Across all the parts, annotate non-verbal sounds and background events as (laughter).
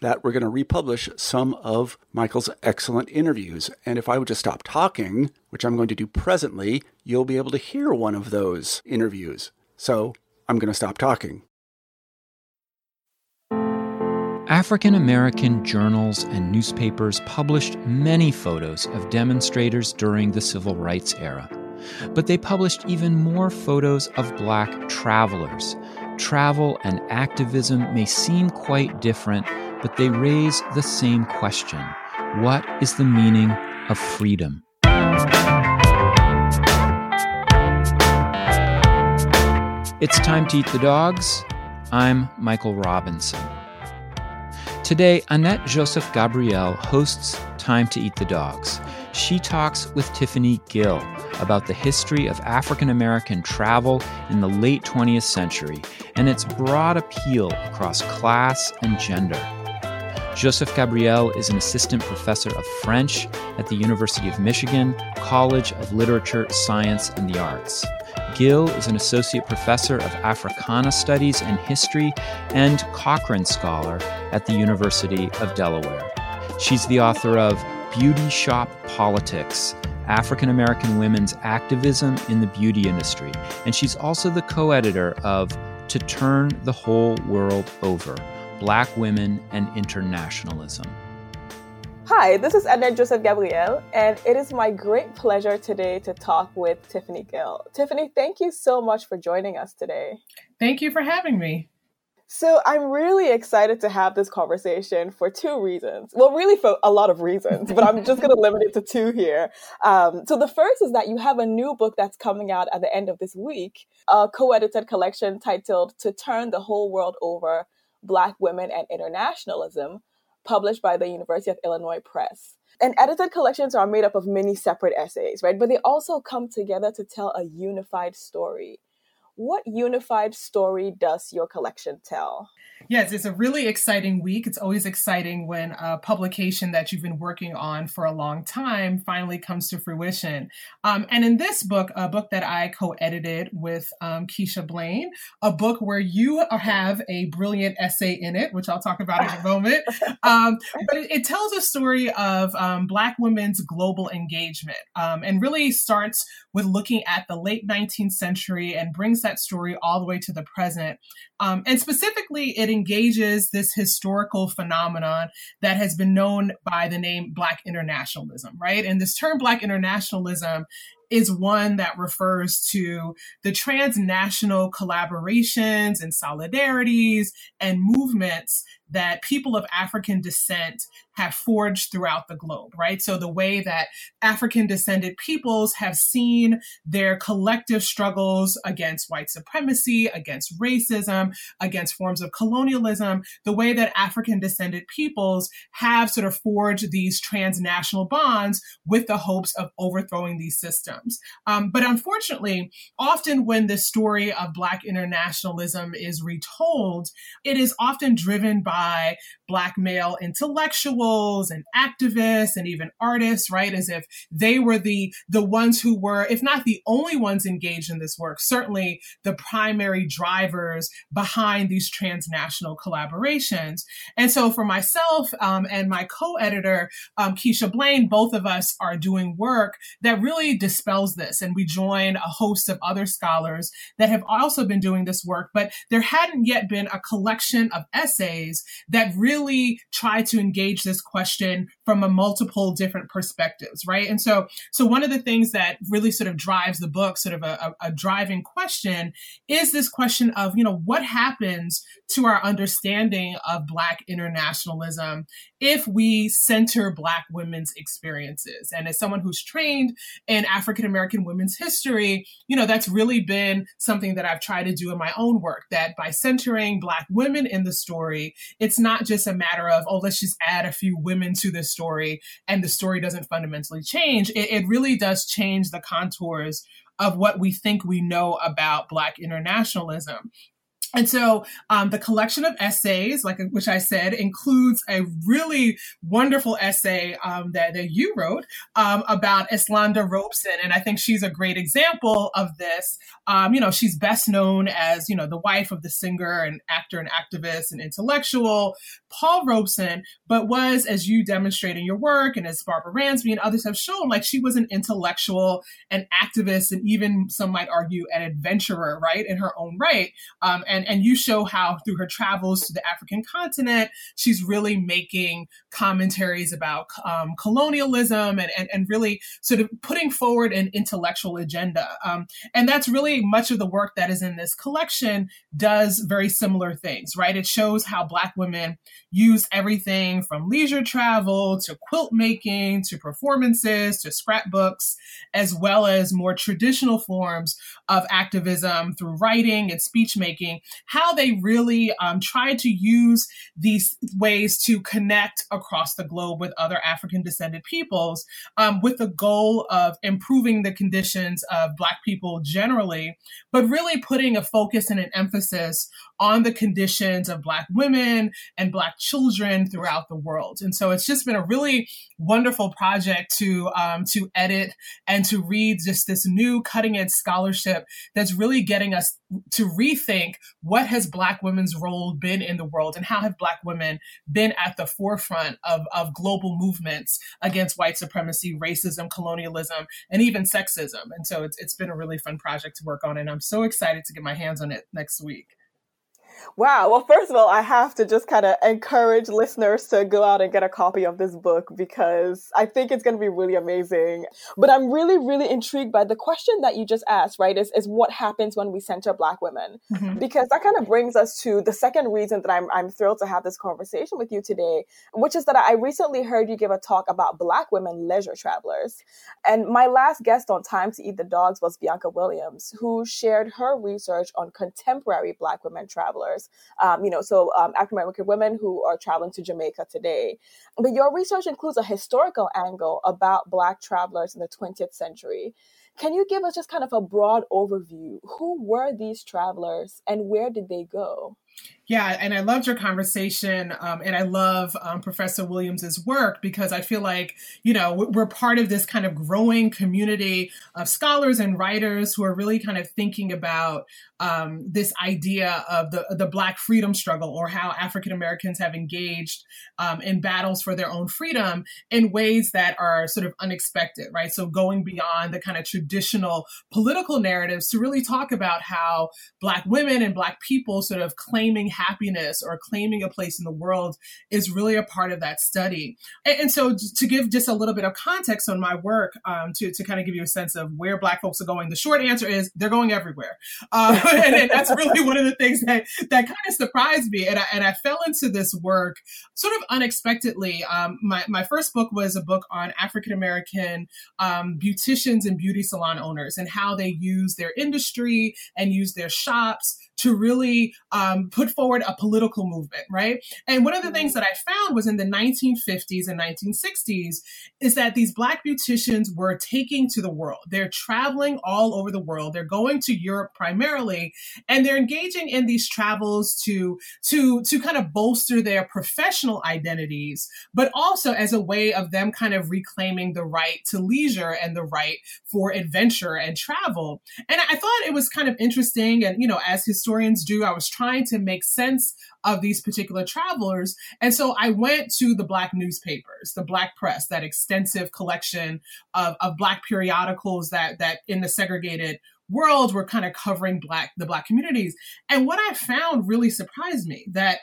that we're going to republish some of Michael's excellent interviews. And if I would just stop talking, which I'm going to do presently, you'll be able to hear one of those interviews. So I'm going to stop talking. African American journals and newspapers published many photos of demonstrators during the civil rights era. But they published even more photos of black travelers. Travel and activism may seem quite different, but they raise the same question What is the meaning of freedom? It's time to eat the dogs. I'm Michael Robinson. Today, Annette Joseph Gabriel hosts Time to Eat the Dogs. She talks with Tiffany Gill about the history of African American travel in the late 20th century and its broad appeal across class and gender. Joseph Gabriel is an assistant professor of French at the University of Michigan College of Literature, Science, and the Arts. Gill is an associate professor of Africana Studies and History and Cochran Scholar at the University of Delaware. She's the author of Beauty Shop Politics African American Women's Activism in the Beauty Industry, and she's also the co editor of To Turn the Whole World Over Black Women and Internationalism. Hi, this is Annette Joseph Gabriel, and it is my great pleasure today to talk with Tiffany Gill. Tiffany, thank you so much for joining us today. Thank you for having me. So, I'm really excited to have this conversation for two reasons. Well, really, for a lot of reasons, but I'm just going (laughs) to limit it to two here. Um, so, the first is that you have a new book that's coming out at the end of this week, a co edited collection titled To Turn the Whole World Over Black Women and Internationalism, published by the University of Illinois Press. And edited collections are made up of many separate essays, right? But they also come together to tell a unified story what unified story does your collection tell? Yes, it's a really exciting week. It's always exciting when a publication that you've been working on for a long time finally comes to fruition. Um, and in this book, a book that I co edited with um, Keisha Blain, a book where you have a brilliant essay in it, which I'll talk about in a (laughs) moment. Um, but it, it, tells a story of um, Black women's global engagement um, and really starts with looking at the late 19th century and brings that story all the way to the present. Um, and specifically, it engages this historical phenomenon that has been known by the name Black internationalism, right? And this term Black internationalism is one that refers to the transnational collaborations and solidarities and movements that people of African descent have forged throughout the globe, right? So the way that African descended peoples have seen their collective struggles against white supremacy, against racism, against forms of colonialism, the way that African descended peoples have sort of forged these transnational bonds with the hopes of overthrowing these systems. Um, but unfortunately, often when the story of Black internationalism is retold, it is often driven by Black male intellectuals and activists and even artists, right? As if they were the, the ones who were, if not the only ones engaged in this work, certainly the primary drivers behind these transnational collaborations. And so for myself um, and my co-editor, um, Keisha Blain, both of us are doing work that really dispels this. And we join a host of other scholars that have also been doing this work, but there hadn't yet been a collection of essays that really try to engage this question from a multiple different perspectives, right? And so, so one of the things that really sort of drives the book, sort of a, a, a driving question, is this question of, you know, what happens to our understanding of Black internationalism if we center Black women's experiences. And as someone who's trained in African American women's history, you know, that's really been something that I've tried to do in my own work, that by centering Black women in the story, it's not just a matter of, oh, let's just add a few women to the story and the story doesn't fundamentally change. It, it really does change the contours of what we think we know about Black internationalism. And so um, the collection of essays, like which I said, includes a really wonderful essay um, that, that you wrote um, about Eslanda Robeson, and I think she's a great example of this. Um, you know, she's best known as you know the wife of the singer and actor and activist and intellectual Paul Robeson, but was, as you demonstrate in your work, and as Barbara Ransby and others have shown, like she was an intellectual, an activist, and even some might argue an adventurer, right, in her own right, um, and and, you show how through her travels to the African continent, she's really making commentaries about um, colonialism and, and, and really sort of putting forward an intellectual agenda. Um, and that's really much of the work that is in this collection does very similar things, right? It shows how Black women use everything from leisure travel to quilt making to performances to scrapbooks, as well as more traditional forms of activism through writing and speech making how they really um, try to use these ways to connect across the globe with other African descended peoples um, with the goal of improving the conditions of Black people generally, but really putting a focus and an emphasis on the conditions of Black women and Black children throughout the world. And so it's just been a really wonderful project to um, to edit and to read just this new cutting edge scholarship that's really getting us to rethink what has Black women's role been in the world and how have Black women been at the forefront of, of global movements against white supremacy, racism, colonialism, and even sexism. And so it's, it's been a really fun project to work on, and I'm so excited to get my hands on it next week. Wow. Well, first of all, I have to just kind of encourage listeners to go out and get a copy of this book because I think it's going to be really amazing. But I'm really, really intrigued by the question that you just asked, right? Is, is what happens when we center Black women? Mm-hmm. Because that kind of brings us to the second reason that I'm, I'm thrilled to have this conversation with you today, which is that I recently heard you give a talk about Black women leisure travelers. And my last guest on Time to Eat the Dogs was Bianca Williams, who shared her research on contemporary Black women travelers travelers, um, you know, so um, African American women who are traveling to Jamaica today. But your research includes a historical angle about Black travelers in the 20th century. Can you give us just kind of a broad overview? Who were these travelers and where did they go? Yeah, and I loved your conversation, um, and I love um, Professor Williams's work because I feel like you know we're part of this kind of growing community of scholars and writers who are really kind of thinking about um, this idea of the the Black freedom struggle or how African Americans have engaged um, in battles for their own freedom in ways that are sort of unexpected, right? So going beyond the kind of traditional political narratives to really talk about how Black women and Black people sort of claiming happiness or claiming a place in the world is really a part of that study. And, and so, to give just a little bit of context on my work, um, to, to kind of give you a sense of where Black folks are going, the short answer is they're going everywhere. Uh, (laughs) and, and, that's really one of the things that, that kind of surprised me. And I, and I fell into this work sort of unexpectedly. Um, my, my first book was a book on African American um, beauticians and beauty salon owners and how they use their industry and use their shops to really um, put forward a political movement, right? And one of the things mm-hmm. that I found was in the 1950s and 1960s is that these Black beauticians were taking to the world. They're traveling all over the world. They're going to Europe primarily, and they're engaging in these travels to to to kind of bolster their professional identities, but also as a way of them kind of reclaiming the right to leisure and the right for adventure and travel. And I thought it was kind of interesting, and you know, as his historians do. I was trying to make sense of these particular travelers. And so I went to the Black newspapers, the Black press, that extensive collection of, of Black periodicals that, that in the segregated world were kind of covering Black, the Black communities. And what I found really surprised me that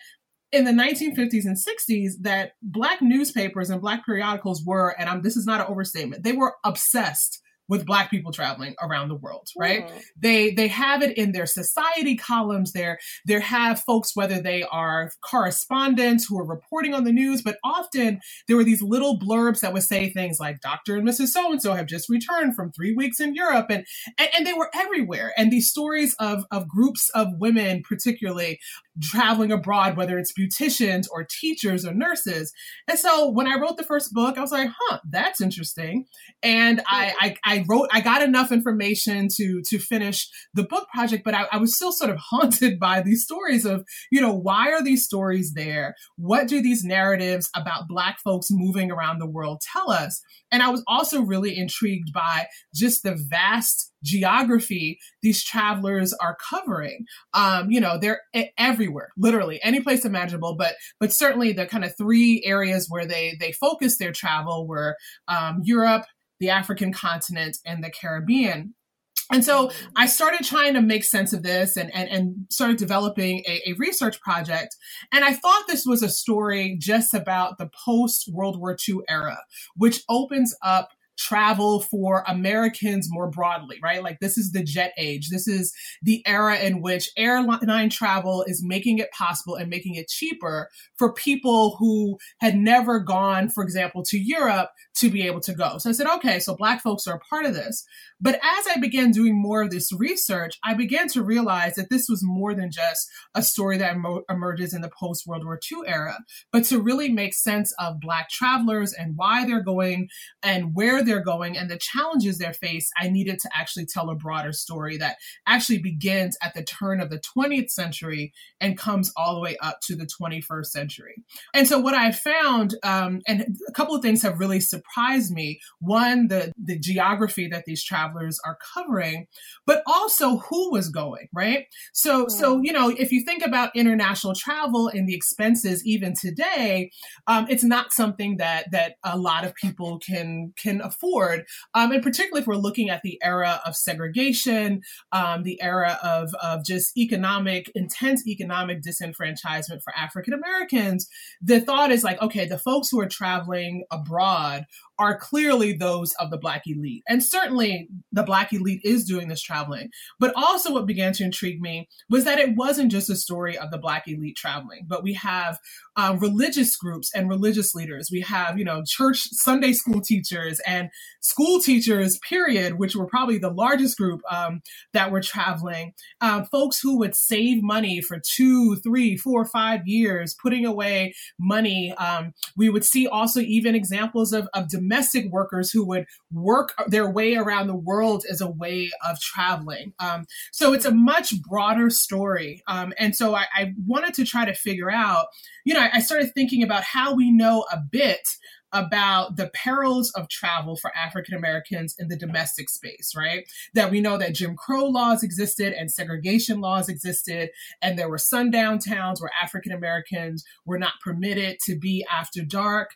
in the 1950s and 60s that black newspapers and black periodicals were, and I'm, this is not an overstatement, they were obsessed with black people traveling around the world right? Mm. they they have it in their society columns. There there have folks whether they are correspondents who are reporting on the news but often there were these little blurbs that would say things like dr and mrs so and so have just returned from three weeks in europe and, and and they were everywhere. And these stories of of groups of women particularly traveling abroad whether it's beauticians or teachers or nurses and so when i wrote the first book i was like huh that's interesting and i i, I I wrote, I got enough information to to finish the book project, but I, I was still sort of (laughs) haunted by these stories of, you know, why are these stories there? What do these narratives about Black folks moving around the world tell us? And I was also really intrigued by just the vast geography these travelers are covering. Um, you know, they're everywhere, literally any place imaginable. But but certainly the kind of three areas where they they focus their travel were um, Europe, the African continent, and the Caribbean. And so I started trying to make sense of this and, and, and started developing a, a, research project. And I thought this was a story just about the post World War II era, which opens up travel for Americans more broadly, right? Like this is the jet age. This is the era in which airline travel is making it possible and making it cheaper for people who had never gone, for example, to Europe to be able to go. So I said, okay, so black folks are a part of this. But as I began doing more of this research, I began to realize that this was more than just a story that emerges in the post World War II era, but to really make sense of black travelers and why they're going and where they're going and the challenges they face, I needed to actually tell a broader story that actually begins at the turn of the 20th century and comes all the way up to the 21st century. And so what I found, um, and a couple of things have really surprised me. One, the, the geography that these travelers are covering, but also who was going, right? So, so, you know, if you think about international travel and the expenses even today, um, it's not something that, that a lot of people can, can afford. Um, and particularly if we're looking at the era of segregation, um, the era of, of just economic, intense economic disenfranchisement for African Americans, the thought is like, okay, the folks who are traveling abroad are clearly those of the Black elite. And certainly the Black elite is doing this traveling. But also, what began to intrigue me was that it wasn't just a story of the Black elite traveling, but we have um, religious groups and religious leaders. We have, you know, church Sunday school teachers and school teachers, period, which were probably the largest group um, that were traveling. Um, folks who would save money for two, three, four, five years, putting away money. Um, we would see also even examples of, of workers who would work their way around the world as a way of traveling. Um, so it's a much broader story. Um, and so I, I wanted to try to figure out, you know, I started thinking about how we know a bit about the perils of travel for African Americans in the domestic space, right? That we know that Jim Crow laws existed and segregation laws existed, and there were sundown towns where African Americans were not permitted to be after dark.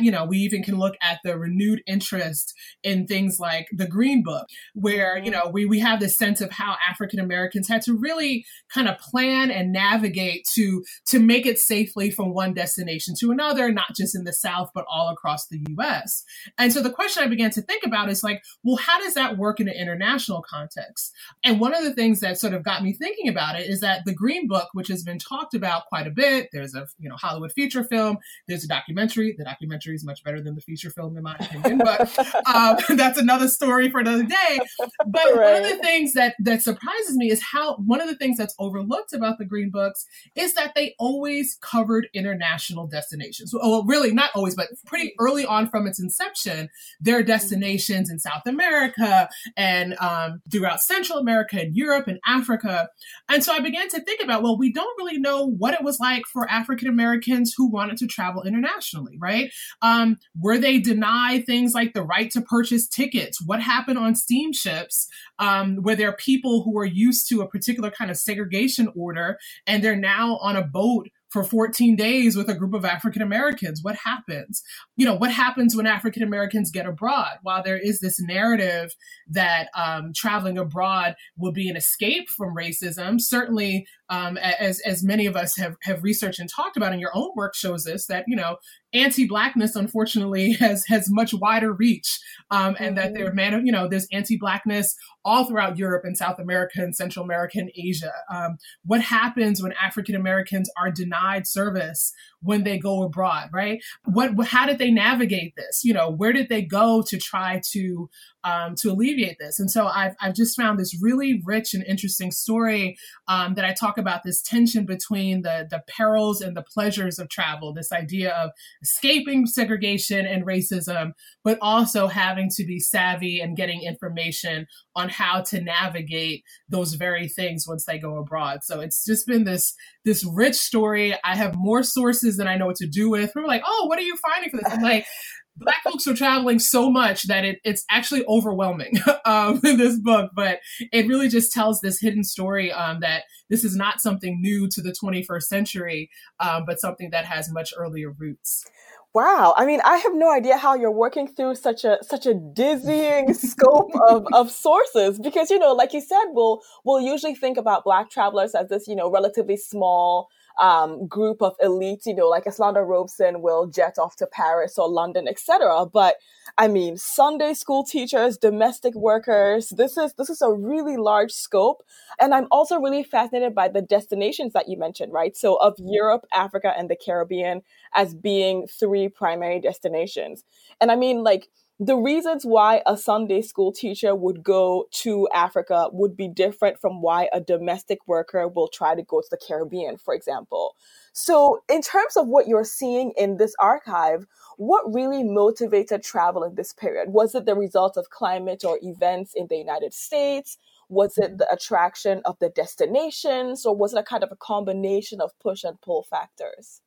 You know, we even can look at the renewed interest in things like the Green Book, where, you mm-hmm. know, we, we have this sense of how African Americans had to really kind of plan and navigate to, to make it safely from one destination to another, not just in the South, but all across the US. And so the question I began to think about is like, well, how does that work in an international context? And one of the things that sort of got me thinking about it is that the Green Book, which has been talked about quite a bit, there's a you know Hollywood feature film, there's a documentary. The documentary is much better than the feature film in my opinion, but (laughs) um, (laughs) that's another story for another day. But right. one of the things that that surprises me is how one of the things that's overlooked about the Green Books is that they always covered international destinations. Well, really not always, but pretty early on from its inception, there are destinations in South America and um, throughout Central America and Europe and Africa. And so I began to think about, well, we don't really know what it was like for African Americans who wanted to travel internationally, right? Um, were they denied things like the right to purchase tickets? What happened on steamships um, where there are people who are used to a particular kind of segregation order and they're now on a boat for 14 days with a group of African Americans. What happens? You know, what happens when African Americans get abroad? While there is this narrative that um, traveling abroad will be an escape from racism, certainly um, as as many of us have have researched and talked about, and your own work shows us that you know anti-blackness unfortunately (laughs) has has much wider reach, um, and mm-hmm. that there man you know there's anti-blackness all throughout Europe and South America and Central America and Asia. Um, what happens when African Americans are denied service when they go abroad, right? What, how did they navigate this? You know, where did they go to try to um, to alleviate this? And so I've I've just found this really rich and interesting story um, that I talk about this tension between the the perils and the pleasures of travel. This idea of escaping segregation and racism, but also having to be savvy and getting information on how to navigate those very things once they go abroad. So it's just been this this rich story. I have more sources than I know what to do with. People are like, oh, what are you finding for this? I'm like, black folks are traveling so much that it, it's actually overwhelming (laughs) um, in this book but it really just tells this hidden story um, that this is not something new to the 21st century um, but something that has much earlier roots Wow. I mean, I have no idea how you're working through such a such a dizzying (laughs) scope of, of sources because you know, like you said, we'll we'll usually think about black travelers as this, you know, relatively small um, group of elites, you know, like Eslanda Robeson will jet off to Paris or London, etc. But I mean, Sunday school teachers, domestic workers, this is this is a really large scope. And I'm also really fascinated by the destinations that you mentioned, right? So of Europe, Africa, and the Caribbean as being three primary destinations. And I mean, like the reasons why a Sunday school teacher would go to Africa would be different from why a domestic worker will try to go to the Caribbean, for example. So, in terms of what you're seeing in this archive, what really motivated travel in this period? Was it the result of climate or events in the United States? Was it the attraction of the destinations, or was it a kind of a combination of push and pull factors?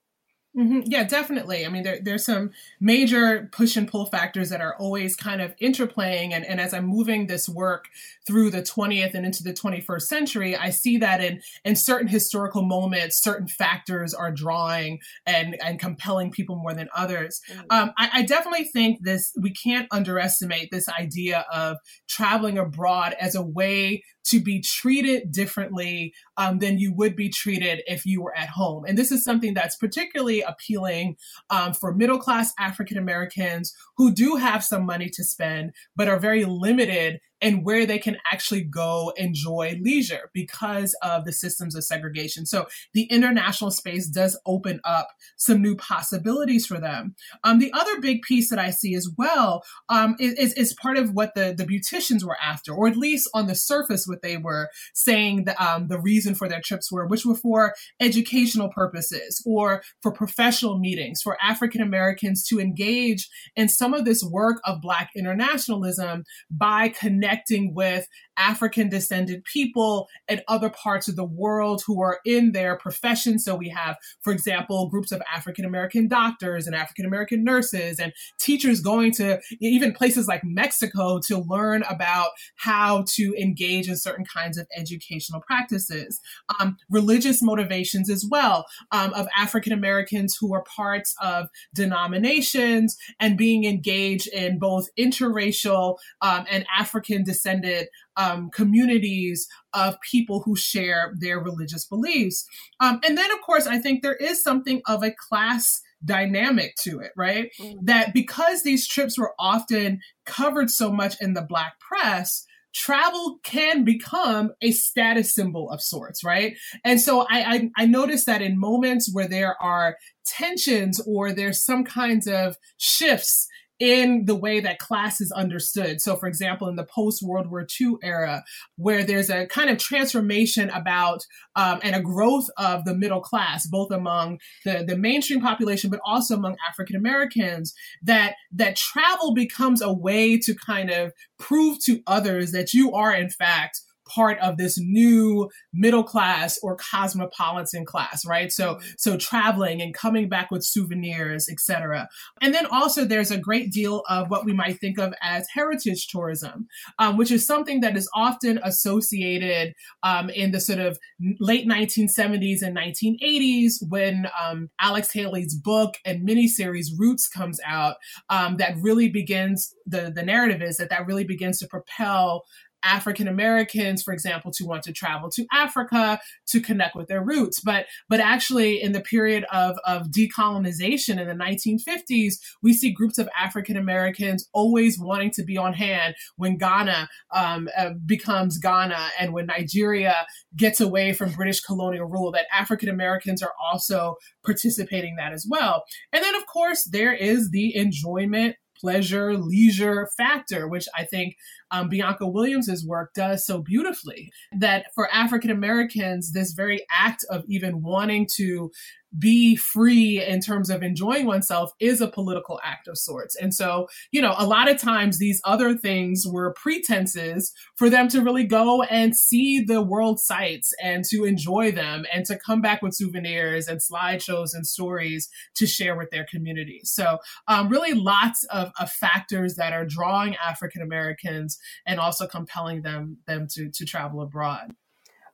Mm-hmm. Yeah, definitely. I mean, there, there's some major push and pull factors that are always kind of interplaying. And, and as I'm moving this work through the 20th and into the 21st century, I see that in, in certain historical moments, certain factors are drawing and, and compelling people more than others. Mm-hmm. Um, I, I definitely think this, we can't underestimate this idea of traveling abroad as a way to be treated differently um, than you would be treated if you were at home. And this is something that's particularly appealing um, for middle class African Americans who do have some money to spend, but are very limited and where they can actually go enjoy leisure because of the systems of segregation. So the international space does open up some new possibilities for them. Um, the other big piece that I see as well um, is, is part of what the, the beauticians were after, or at least on the surface, what they were saying the, um, the reason for their trips were, which were for educational purposes or for professional meetings, for African Americans to engage in some of this work of Black internationalism by connecting connecting with African descended people and other parts of the world who are in their profession. So we have, for example, groups of African American doctors and African American nurses and teachers going to even places like Mexico to learn about how to engage in certain kinds of educational practices. Um, religious motivations as well um, of African Americans who are parts of denominations and being engaged in both interracial um, and African descended um, communities of people who share their religious beliefs. Um, and then, of course, I think there is something of a class dynamic to it, right? Mm. That because these trips were often covered so much in the Black press, travel can become a status symbol of sorts, right? And so I, I, I noticed that in moments where there are tensions or there's some kinds of shifts in the way that class is understood. So, for example, in the post World War II era, where there's a kind of transformation about um, and a growth of the middle class, both among the, the mainstream population, but also among African Americans, that that travel becomes a way to kind of prove to others that you are, in fact, part of this new middle class or cosmopolitan class, right? So, mm-hmm. so traveling and coming back with souvenirs, etc. And then also there's a great deal of what we might think of as heritage tourism, um, which is something that is often associated um, in the sort of late 1970s and 1980s when um, Alex Haley's book and miniseries Roots comes out. Um, that really begins the the narrative is that that really begins to propel African Americans, for example, to want to travel to Africa to connect with their roots. But but actually, in the period of of decolonization in the 1950s, we see groups of African Americans always wanting to be on hand when Ghana um, uh, becomes Ghana and when Nigeria gets away from British colonial rule. That African Americans are also participating that as well. And then, of course, there is the enjoyment pleasure, leisure factor, which I think um, Bianca Williams's work does so beautifully. That for African Americans, this very act of even wanting to be free in terms of enjoying oneself is a political act of sorts. And so, you know, a lot of times these other things were pretenses for them to really go and see the world sights and to enjoy them and to come back with souvenirs and slideshows and stories to share with their community. So, um, really lots of, of factors that are drawing African Americans and also compelling them them to to travel abroad.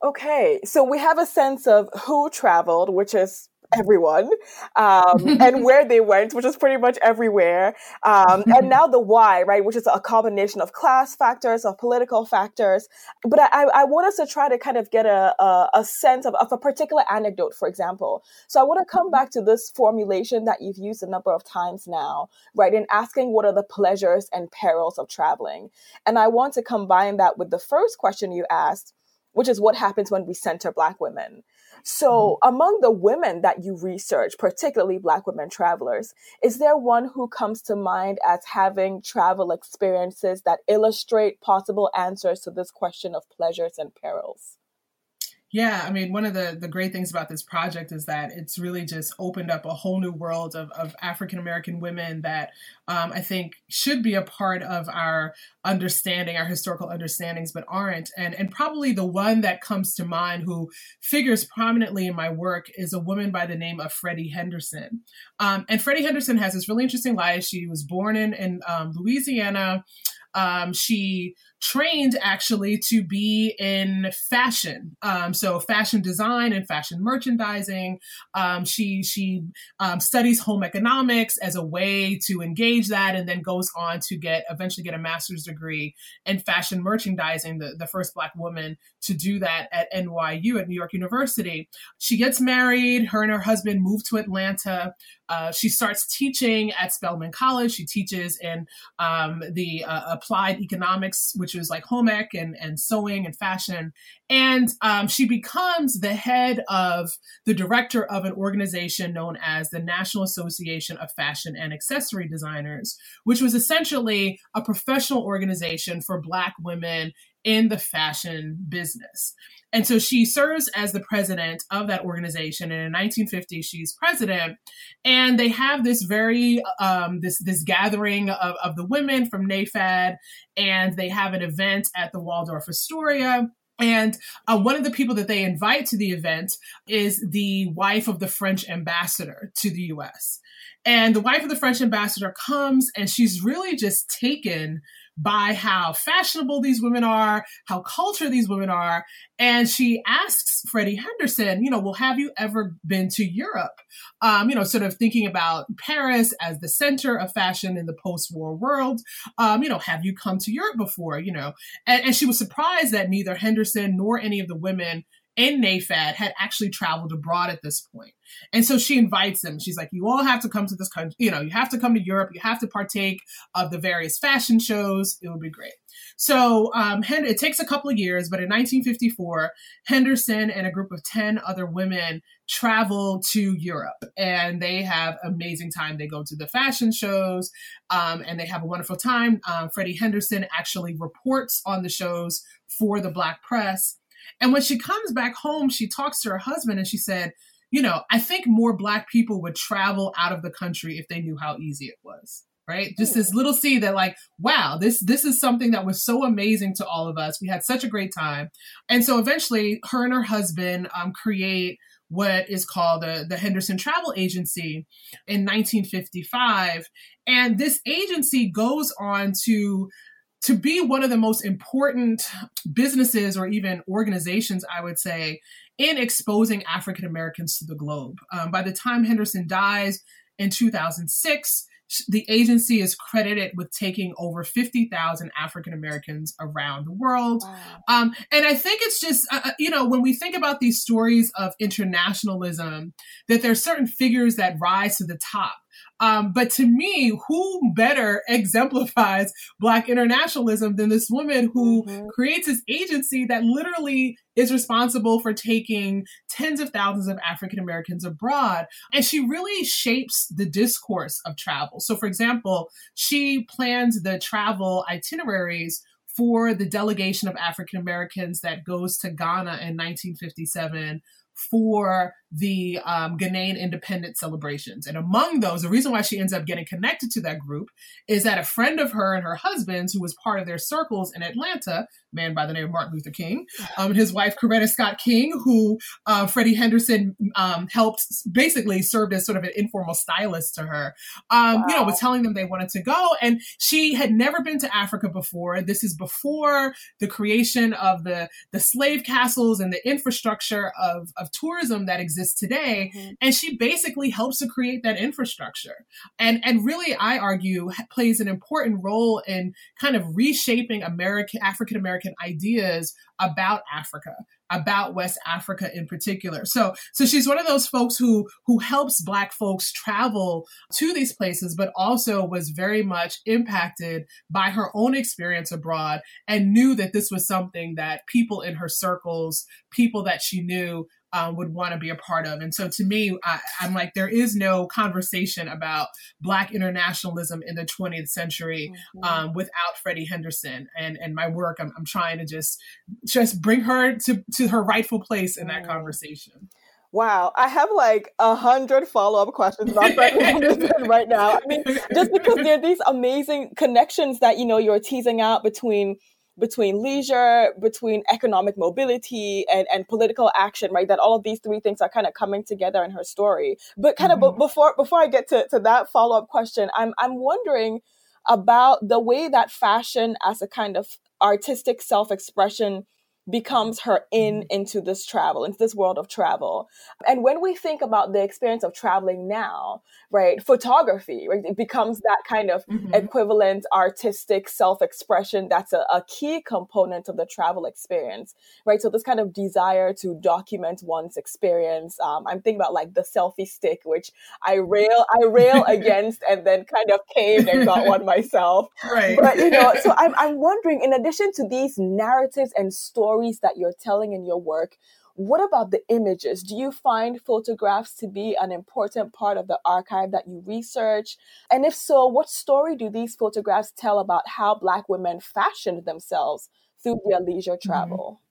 Okay, so we have a sense of who traveled, which is everyone um, (laughs) and where they went, which is pretty much everywhere. Um, and now the why, right, which is a combination of class factors, of political factors. But I, I want us to try to kind of get a, a, a sense of, of a particular anecdote, for example. So I want to come back to this formulation that you've used a number of times now, right, in asking what are the pleasures and perils of traveling. And I want to combine that with the first question you asked, which is what happens when we center Black women. So, mm-hmm. among the women that you research, particularly Black women travelers, is there one who comes to mind as having travel experiences that illustrate possible answers to this question of pleasures and perils? Yeah, I mean, one of the, the great things about this project is that it's really just opened up a whole new world of, of African American women that um, I think should be a part of our understanding, our historical understandings, but aren't. And, and probably the one that comes to mind who figures prominently in my work is a woman by the name of Freddie Henderson. Um, and Freddie Henderson has this really interesting life. She was born in, in um, Louisiana. Um, she trained actually to be in fashion, um, so fashion design and fashion merchandising. Um, she she um, studies home economics as a way to engage that, and then goes on to get eventually get a master's degree in fashion merchandising. The the first Black woman to do that at NYU at New York University. She gets married. Her and her husband move to Atlanta. Uh, she starts teaching at Spelman College. She teaches in um, the uh, applied economics, which is like home ec and, and sewing and fashion. And um, she becomes the head of the director of an organization known as the National Association of Fashion and Accessory Designers, which was essentially a professional organization for Black women in the fashion business. And so she serves as the president of that organization. And in 1950, she's president. And they have this very um, this this gathering of, of the women from NAFAD, and they have an event at the Waldorf Astoria. And uh, one of the people that they invite to the event is the wife of the French ambassador to the US. And the wife of the French ambassador comes and she's really just taken by how fashionable these women are, how cultured these women are. And she asks Freddie Henderson, you know, well, have you ever been to Europe? Um, you know, sort of thinking about Paris as the center of fashion in the post-war world. Um, you know, have you come to Europe before? You know, and, and she was surprised that neither Henderson nor any of the women in NAFAD had actually traveled abroad at this point. And so she invites them. She's like, you all have to come to this country. You know, you have to come to Europe. You have to partake of the various fashion shows. It would be great. So um, it takes a couple of years, but in 1954, Henderson and a group of 10 other women travel to Europe and they have amazing time. They go to the fashion shows um, and they have a wonderful time. Um, Freddie Henderson actually reports on the shows for the Black press. And when she comes back home, she talks to her husband and she said, you know, I think more black people would travel out of the country if they knew how easy it was. Right? Just this little seed that like, wow, this this is something that was so amazing to all of us. We had such a great time. And so eventually her and her husband um, create what is called the, the Henderson Travel Agency in 1955. And this agency goes on to to be one of the most important businesses or even organizations, I would say, in exposing African Americans to the globe. Um, by the time Henderson dies in 2006, the agency is credited with taking over 50,000 African Americans around the world. Wow. Um, and I think it's just, uh, uh, you know, when we think about these stories of internationalism, that there are certain figures that rise to the top. Um, but to me, who better exemplifies Black internationalism than this woman who mm-hmm. creates this agency that literally is responsible for taking tens of thousands of African Americans abroad. And she really shapes the discourse of travel. So, for example, she plans the travel itineraries for the delegation of African Americans that goes to Ghana in 1957 for the um, Ghanaian independence celebrations. And among those, the reason why she ends up getting connected to that group is that a friend of her and her husband's, who was part of their circles in Atlanta, man by the name of Martin Luther King, um, and his wife Coretta Scott King, who uh, Freddie Henderson um, helped basically served as sort of an informal stylist to her, wow. Um, you know, was telling them they wanted to go. And she had never been to Africa before. This is before the creation of the, the slave castles and the infrastructure of, of tourism that exists exists today. Mm-hmm. And she basically helps to create that infrastructure. And, and really, I argue, plays an important role in kind of reshaping American, African American ideas about Africa about West Africa in particular. So so she's one of those folks who who helps black folks travel to these places but also was very much impacted by her own experience abroad and knew that this was something that people in her circles, people that she knew um, would want to be a part of. And so to me, I, am like, there is no conversation about Black internationalism in the 20th century mm-hmm. um, without Freddie Henderson. And, and my work, I'm, I'm trying to just just bring her to, to her rightful place in that mm. conversation. Wow, I have like a hundred follow up questions about Freddie Henderson (laughs) right now. I mean, just because there are these amazing connections that you know you're teasing out between between leisure, between economic mobility and, and political action, right? That all of these three things are kind of coming together in her story. But kind mm-hmm. of before before I get to, to that follow-up question, I'm I'm wondering about the way that fashion as a kind of artistic self-expression becomes her in mm-hmm. into this travel, into this world of travel. And when we think about the experience of traveling now, right, photography, right, it becomes that kind of mm-hmm. equivalent artistic self-expression that's a, a, key component of the travel experience, right? So this kind of desire to document one's experience. Um, I'm thinking about like the selfie stick, which I rail, I rail (laughs) against and then kind of caved and got one (laughs) myself. Right. But, you know, so (laughs) I'm, I'm wondering, in addition to these narratives and stories, stories that you're telling in your work. What about the images? Do you find photographs to be an important part of the archive that you research? And if so, what story do these photographs tell about how Black women fashioned themselves through their leisure mm-hmm. travel?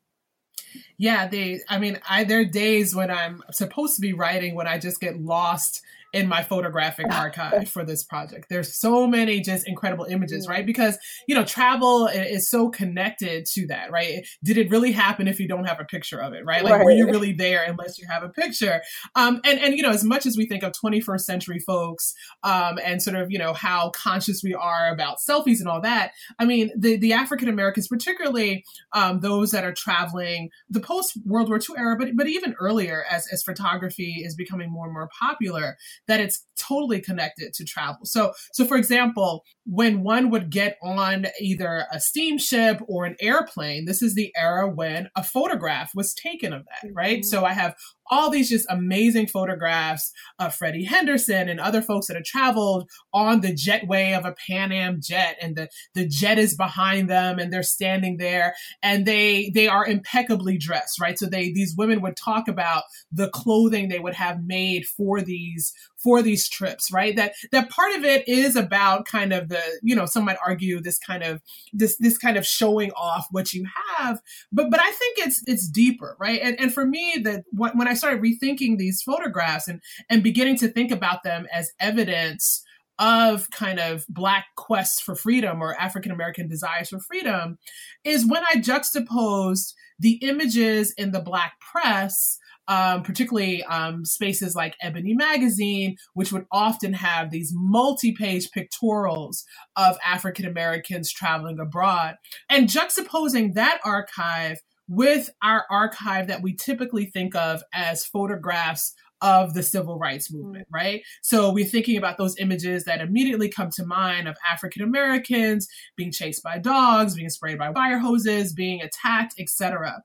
Yeah, they, I mean, I, there are days when I'm supposed to be writing when I just get lost in my photographic (laughs) archive for this project. There's so many just incredible images, right? Because, you know, travel is so connected to that, right? Did it really happen if you don't have a picture of it, right? Like, right. were you really there unless you have a picture? Um, and, and, you know, as much as we think of 21st century folks, um, and sort of, you know, how conscious we are about selfies and all that, I mean, the, the African Americans, particularly, um, those that are traveling the post World War II era, but, but even earlier as, as photography is becoming more and more popular, that it's totally connected to travel. So, so for example, when one would get on either a steamship or an airplane, this is the era when a photograph was taken of that, right? Mm-hmm. So I have all these just amazing photographs of Freddie Henderson and other folks that have traveled on the jetway of a Pan Am jet and the, the jet is behind them and they're standing there and they they are impeccably dressed, right? So they these women would talk about the clothing they would have made for these for these trips, right? That that part of it is about kind of the, you know, some might argue this kind of this this kind of showing off what you have, but but I think it's it's deeper, right? And and for me, that when I started rethinking these photographs and and beginning to think about them as evidence of kind of black quests for freedom or African American desires for freedom is when I juxtaposed the images in the black press um, particularly um, spaces like Ebony Magazine, which would often have these multi page pictorials of African Americans traveling abroad. And juxtaposing that archive with our archive that we typically think of as photographs of the civil rights movement, mm. right? So we're thinking about those images that immediately come to mind of African Americans being chased by dogs, being sprayed by fire hoses, being attacked, etc.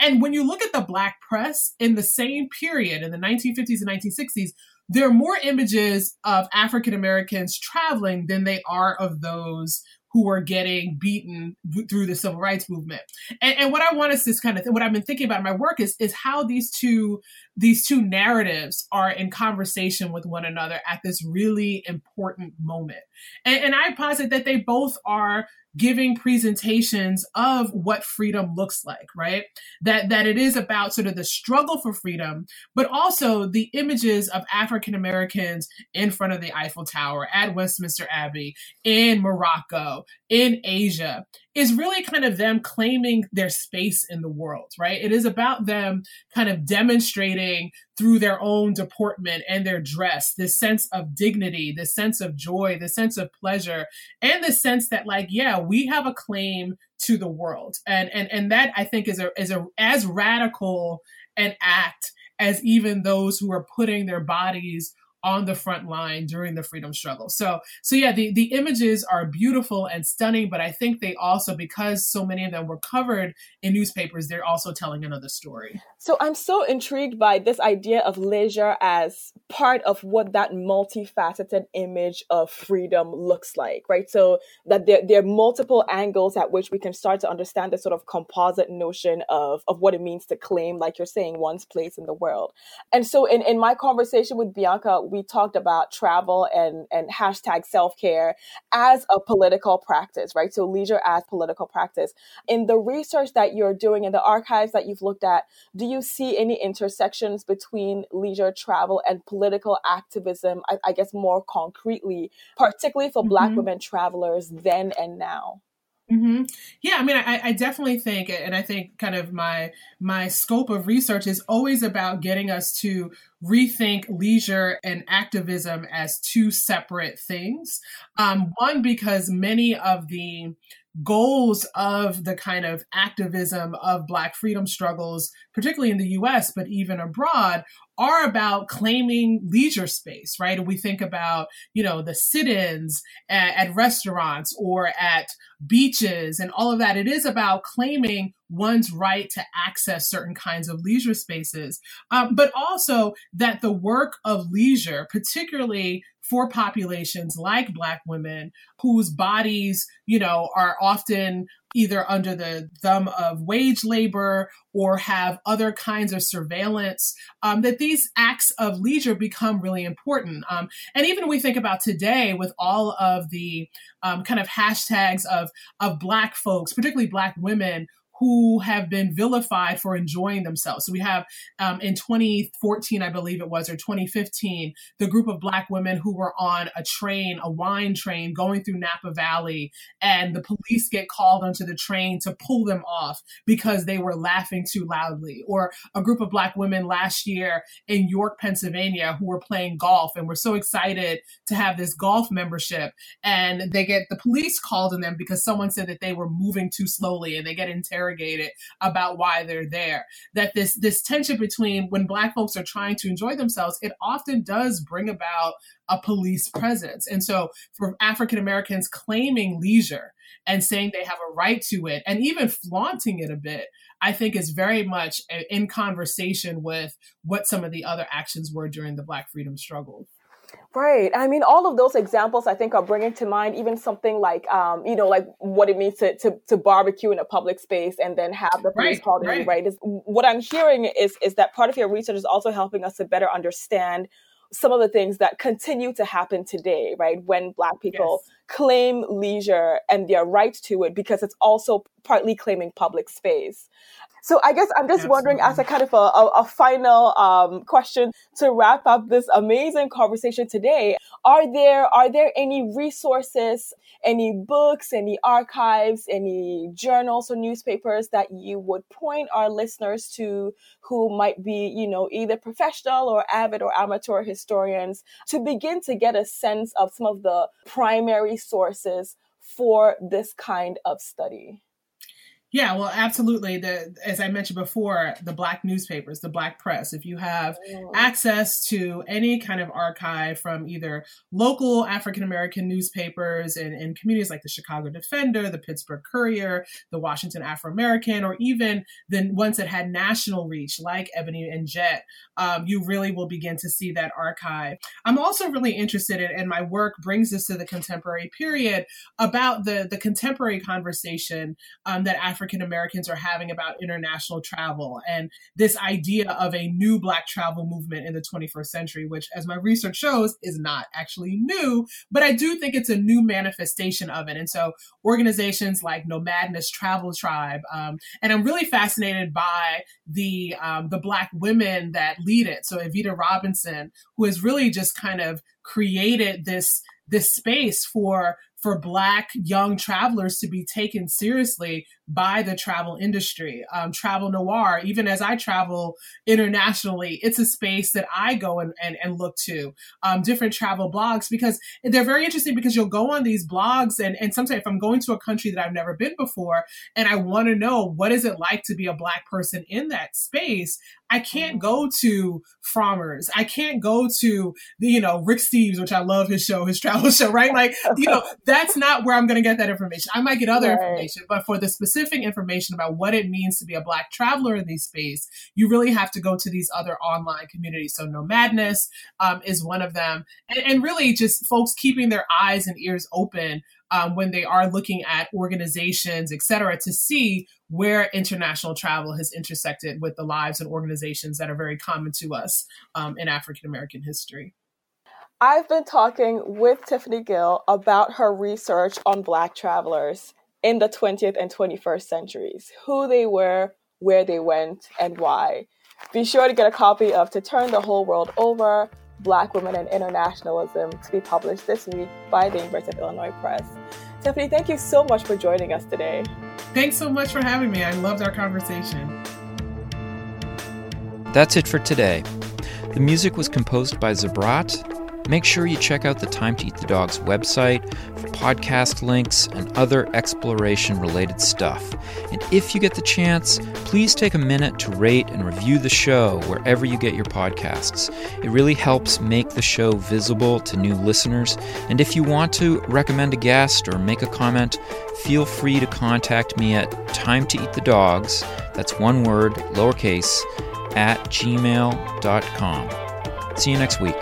And when you look at the black press in the same period in the 1950s and 1960s, there are more images of African Americans traveling than they are of those who are getting beaten through the civil rights movement. And, and what I want us to kind of what I've been thinking about in my work is is how these two these two narratives are in conversation with one another at this really important moment. And, and I posit that they both are giving presentations of what freedom looks like, right? That that it is about sort of the struggle for freedom, but also the images of African Americans in front of the Eiffel Tower, at Westminster Abbey, in Morocco, in Asia, is really kind of them claiming their space in the world, right? It is about them kind of demonstrating through their own deportment and their dress this sense of dignity, this sense of joy, this sense of pleasure, and the sense that, like, yeah, we have a claim to the world. And and and that I think is a is a as radical an act as even those who are putting their bodies on the front line during the freedom struggle. So, so yeah, the, the images are beautiful and stunning, but I think they also, because so many of them were covered in newspapers, they're also telling another story. So I'm so intrigued by this idea of leisure as part of what that multifaceted image of freedom looks like, right? So that there, there are multiple angles at which we can start to understand the sort of composite notion of, of what it means to claim, like you're saying, one's place in the world. And so in, in my conversation with Bianca, we talked about travel and, and hashtag self care as a political practice, right? So leisure as political practice. In the research that you're doing in the archives that you've looked at, do you see any intersections between leisure travel and political activism? I, I guess more concretely, particularly for mm-hmm. Black women travelers then and now. Mm-hmm. Yeah, I mean, I, I, definitely think, and I think kind of my my scope of research is always about getting us to rethink leisure and activism as two separate things. Um, one, because many of the goals of the kind of activism of Black freedom struggles, particularly in the US, but even abroad, are about claiming leisure space, right? And we think about, you know, the sit ins at, at, restaurants or at beaches and all of that. It is about claiming one's right to access certain kinds of leisure spaces, um, but also that the work of leisure, particularly for populations like Black women whose bodies, you know, are often either under the thumb of wage labor or have other kinds of surveillance, um, that these acts of leisure become really important. Um, and even we think about today with all of the um, kind of hashtags of, of Black folks, particularly Black women who have been vilified for enjoying themselves. So we have um, in 2014, I believe it was, or 2015, the group of Black women who were on a train, a wine train going through Napa Valley, and the police get called onto the train to pull them off because they were laughing too loudly. Or a group of Black women last year in York, Pennsylvania, who were playing golf and were so excited to have this golf membership, and they get the police called on them because someone said that they were moving too slowly, and they get interrogated interrogated about why they're there. That this this tension between when black folks are trying to enjoy themselves, it often does bring about a police presence. And so for African Americans claiming leisure and saying they have a right to it and even flaunting it a bit, I think is very much uh, in conversation with what some of the other actions were during the Black freedom struggle. Right. I mean, all of those examples I think are bringing to mind even something like, um, you know, like what it means to, to, to barbecue in a public space and then have the police right, called in, right? right? Is, what I'm hearing is, is that part of your research is also helping us to better understand some of the things that continue to happen today, right? When Black people yes. claim leisure and their right to it because it's also partly claiming public space. So I guess I'm just Absolutely. wondering, as a kind of a, a, a final um, question to wrap up this amazing conversation today, are there are there any resources, any books, any archives, any journals or newspapers that you would point our listeners to who might be, you know, either professional or avid or amateur historians to begin to get a sense of some of the primary sources for this kind of study? Yeah, well, absolutely. The as I mentioned before, the black newspapers, the black press. If you have mm. access to any kind of archive from either local African American newspapers in communities like the Chicago Defender, the Pittsburgh Courier, the Washington Afro American, or even the ones that had national reach, like Ebony and Jet, um, you really will begin to see that archive. I'm also really interested in, and my work brings us to the contemporary period about the the contemporary conversation um, that African African Americans are having about international travel and this idea of a new Black travel movement in the 21st century, which, as my research shows, is not actually new, but I do think it's a new manifestation of it. And so organizations like Nomadness Travel Tribe, um, and I'm really fascinated by the um, the Black women that lead it. So Evita Robinson, who has really just kind of created this this space for for black young travelers to be taken seriously by the travel industry. Um, Travel Noire, even as I travel internationally, it's a space that I go and, and, and look to. Um, different travel blogs because they're very interesting because you'll go on these blogs and, and sometimes if I'm going to a country that I've never been before and I want to know what is it like to be a black person in that space, I can't mm-hmm. go to Frommer's. I can't go to the, you know, Rick Steves, which I love his show, his (laughs) travel show, right? Like, you know, (laughs) that's not where I'm going to get that information. I might get other right. information, but for the specific specific information about what it means to be a Black traveler in these space, you really have to go to these other online communities. So Nomadness um, is one of them. And, and, really just folks keeping their eyes and ears open um, when they are looking at organizations, et cetera, to see where international travel has intersected with the lives and organizations that are very common to us um, in African American history. I've been talking with Tiffany Gill about her research on Black travelers in the 20th and 21st centuries, who they were, where they went, and why. Be sure to get a copy of To Turn the Whole World Over Black Women and Internationalism to be published this week by the University of Illinois Press. Tiffany, thank you so much for joining us today. Thanks so much for having me. I loved our conversation. That's it for today. The music was composed by Zabrat Make sure you check out the Time to Eat the Dogs website for podcast links and other exploration related stuff. And if you get the chance, please take a minute to rate and review the show wherever you get your podcasts. It really helps make the show visible to new listeners. And if you want to recommend a guest or make a comment, feel free to contact me at time to eat the dogs, that's one word, lowercase, at gmail.com. See you next week.